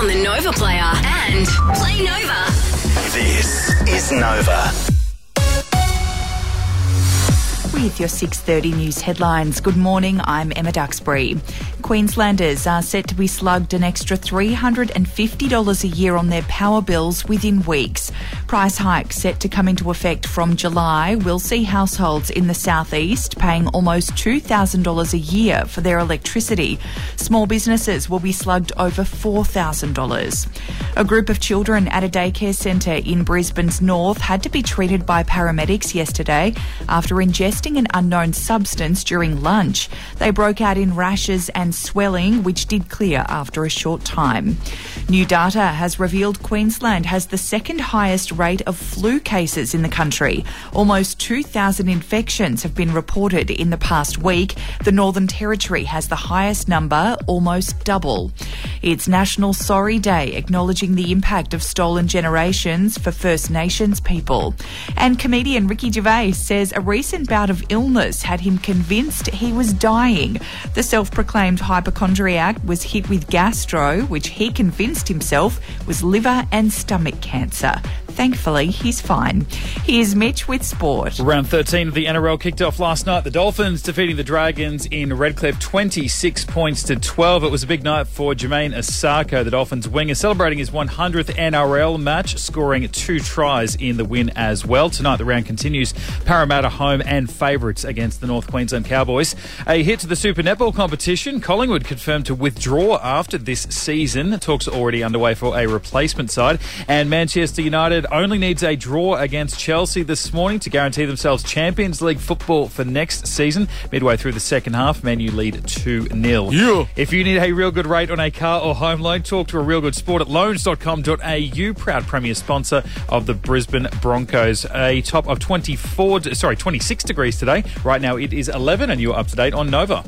on the Nova Player and Play Nova. This is Nova. With your 6:30 news headlines. Good morning. I'm Emma Duxbury. Queenslanders are set to be slugged an extra $350 a year on their power bills within weeks. Price hikes set to come into effect from July will see households in the southeast paying almost $2,000 a year for their electricity. Small businesses will be slugged over $4,000. A group of children at a daycare centre in Brisbane's north had to be treated by paramedics yesterday after ingesting an unknown substance during lunch. They broke out in rashes and swelling, which did clear after a short time. New data has revealed Queensland has the second highest rate of flu cases in the country. Almost 2,000 infections have been reported in the past week. The Northern Territory has the highest number, almost double. It's National Sorry Day, acknowledging the impact of stolen generations for First Nations people. And comedian Ricky Gervais says a recent bout of illness had him convinced he was dying. The self proclaimed hypochondriac was hit with gastro, which he convinced himself was liver and stomach cancer. Thankfully, he's fine. Here's Mitch with sport. Round 13 of the NRL kicked off last night. The Dolphins defeating the Dragons in Redcliffe 26 points to 12. It was a big night for Jamayne Isaako, the Dolphins winger, celebrating his 100th NRL match, scoring two tries in the win as well. Tonight, the round continues. Parramatta home and favourites against the North Queensland Cowboys. A hit to the Super Netball competition. Collingwood confirmed to withdraw after this season. Talks already underway for a replacement side. And Manchester United only needs a draw against Chelsea this morning to guarantee themselves Champions League football for next season. Midway through the second half, Man U lead 2 0. Yeah. If you need a real good rate on a car or home loan, talk to a real good sport at loans.com.au, proud premier sponsor of the Brisbane Broncos. A top of 24, sorry, 26 degrees today. Right now it is 11, and you're up to date on Nova.